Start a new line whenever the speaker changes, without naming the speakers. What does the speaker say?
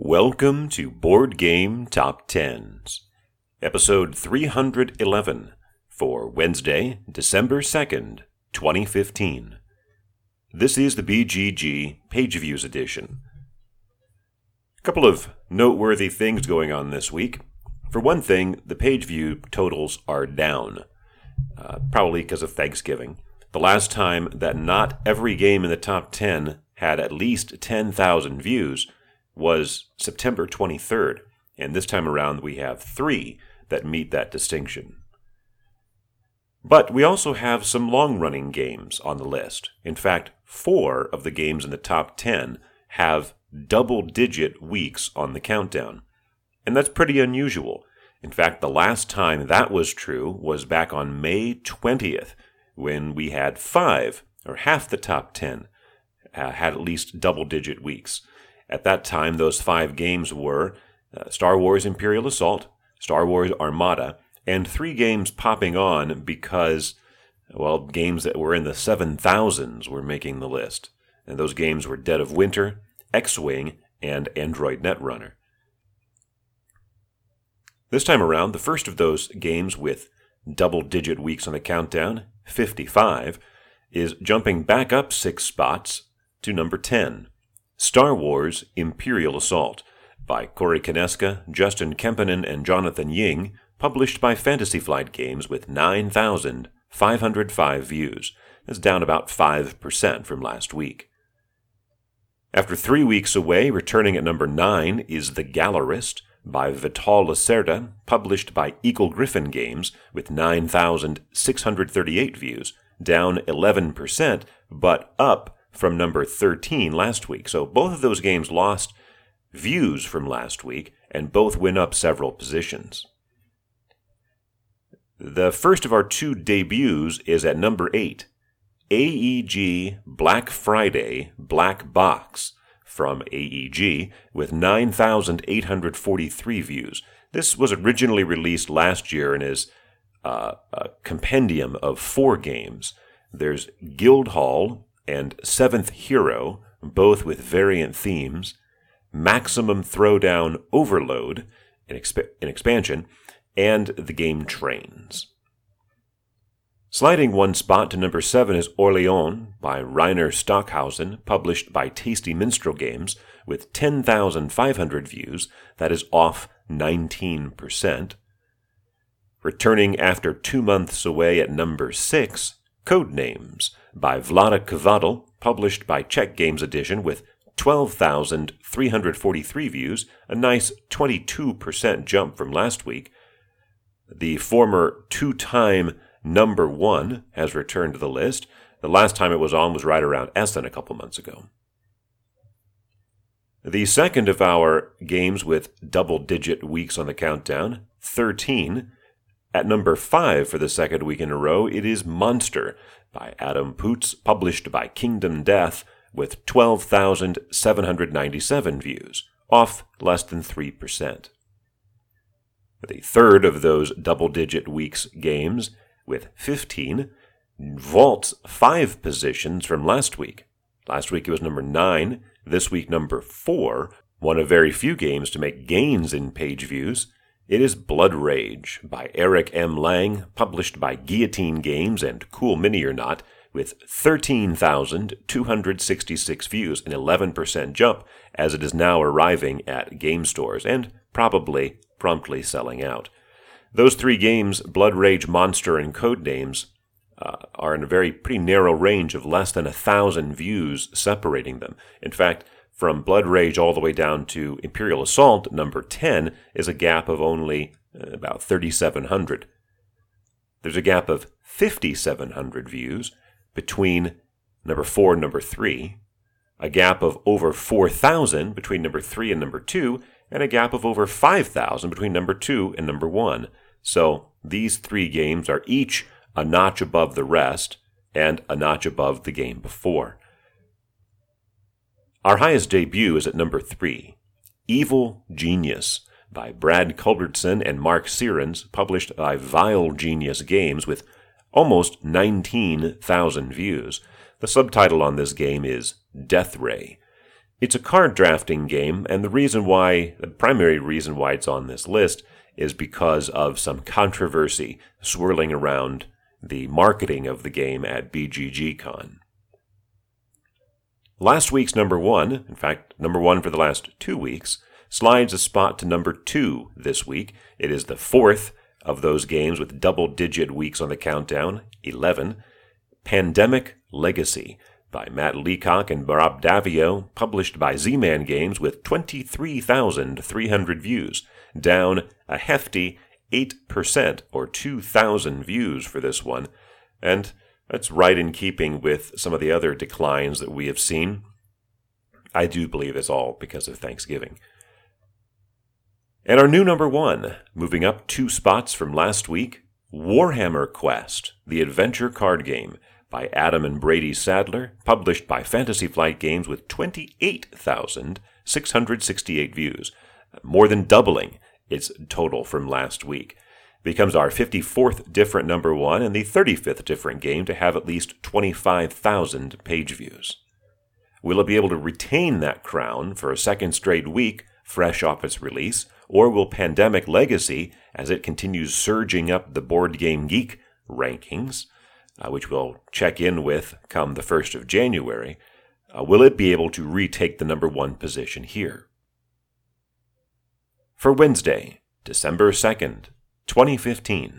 Welcome to Board Game Top Tens, episode 311 for Wednesday, December 2nd, 2015. This is the BGG Page Views edition. A couple of noteworthy things going on this week. For one thing, the page view totals are down, uh, probably because of Thanksgiving. The last time that not every game in the top 10 had at least 10,000 views was September 23rd, and this time around we have three that meet that distinction. But we also have some long running games on the list. In fact, four of the games in the top 10 have double digit weeks on the countdown. And that's pretty unusual. In fact, the last time that was true was back on May 20th, when we had five, or half the top 10, uh, had at least double digit weeks. At that time, those five games were uh, Star Wars Imperial Assault, Star Wars Armada, and three games popping on because, well, games that were in the 7000s were making the list. And those games were Dead of Winter, X Wing, and Android Netrunner. This time around, the first of those games with double digit weeks on the countdown, 55, is jumping back up six spots to number 10. Star Wars Imperial Assault by Corey Konieczka, Justin Kemppainen, and Jonathan Ying, published by Fantasy Flight Games with 9,505 views. That's down about 5% from last week. After three weeks away, returning at number 9 is The Gallerist by Vital Lacerda, published by Eagle-Gryphon Games with 9,638 views, down 11%, but up from number 13 last week. So both of those games lost views from last week, and both went up several positions. The first of our two debuts is at number 8 AEG Black Friday Black Box from AEG with 9,843 views. This was originally released last year and is uh, a compendium of four games. There's Guildhall, and Seventh Hero, both with variant themes, Maximum Throwdown Overload, an, exp- an expansion, and the game Trains. Sliding one spot to number seven is Orleans by Reiner Stockhausen, published by Tasty Minstrel Games, with 10,500 views. That is off 19%. Returning after two months away at number six, Codenames by Vlaada Chvátil, published by Czech Games Edition with 12,343 views, a nice 22% jump from last week. The former two time number one has returned to the list. The last time it was on was right around Essen a couple months ago. The second of our games with double digit weeks on the countdown, 13. At number 5 for the second week in a row, it is Monster by Adam Poots, published by Kingdom Death, with 12,797 views, off less than 3%. The third of those double digit weeks games, with 15, vaults five positions from last week. Last week it was number 9, this week number 4, one of very few games to make gains in page views. It is Blood Rage by Eric M. Lang, published by Guillotine Games and Cool Mini or Not, with 13,266 views, an 11% jump, as it is now arriving at game stores and probably promptly selling out. Those three games, Blood Rage, Monster, and Codenames, uh, are in a very pretty narrow range of less than a thousand views separating them. In fact, from Blood Rage all the way down to Imperial Assault, number 10, is a gap of only uh, about 3,700. There's a gap of 5,700 views between number 4 and number 3, a gap of over 4,000 between number 3 and number 2, and a gap of over 5,000 between number 2 and number 1. So these three games are each a notch above the rest and a notch above the game before. Our highest debut is at number three Evil Genius by Brad Culbertson and Mark Searens, published by Vile Genius Games with almost 19,000 views. The subtitle on this game is Death Ray. It's a card drafting game, and the reason why, the primary reason why it's on this list, is because of some controversy swirling around the marketing of the game at BGGCon. Last week's number one, in fact, number one for the last two weeks, slides a spot to number two this week. It is the fourth of those games with double digit weeks on the countdown, 11. Pandemic Legacy by Matt Leacock and Rob Daviau, published by Z Man Games with 23,300 views, down a hefty 8% or 2,000 views for this one. And that's right in keeping with some of the other declines that we have seen. I do believe it's all because of Thanksgiving. And our new number one, moving up two spots from last week, Warhammer Quest, the adventure card game by Adam and Brady Sadler, published by Fantasy Flight Games with 28,668 views, more than doubling its total from last week. Becomes our 54th different number one and the 35th different game to have at least 25,000 page views. Will it be able to retain that crown for a second straight week, fresh off its release, or will Pandemic Legacy, as it continues surging up the Board Game Geek rankings, uh, which we'll check in with come the 1st of January, uh, will it be able to retake the number one position here? For Wednesday, December 2nd, 2015.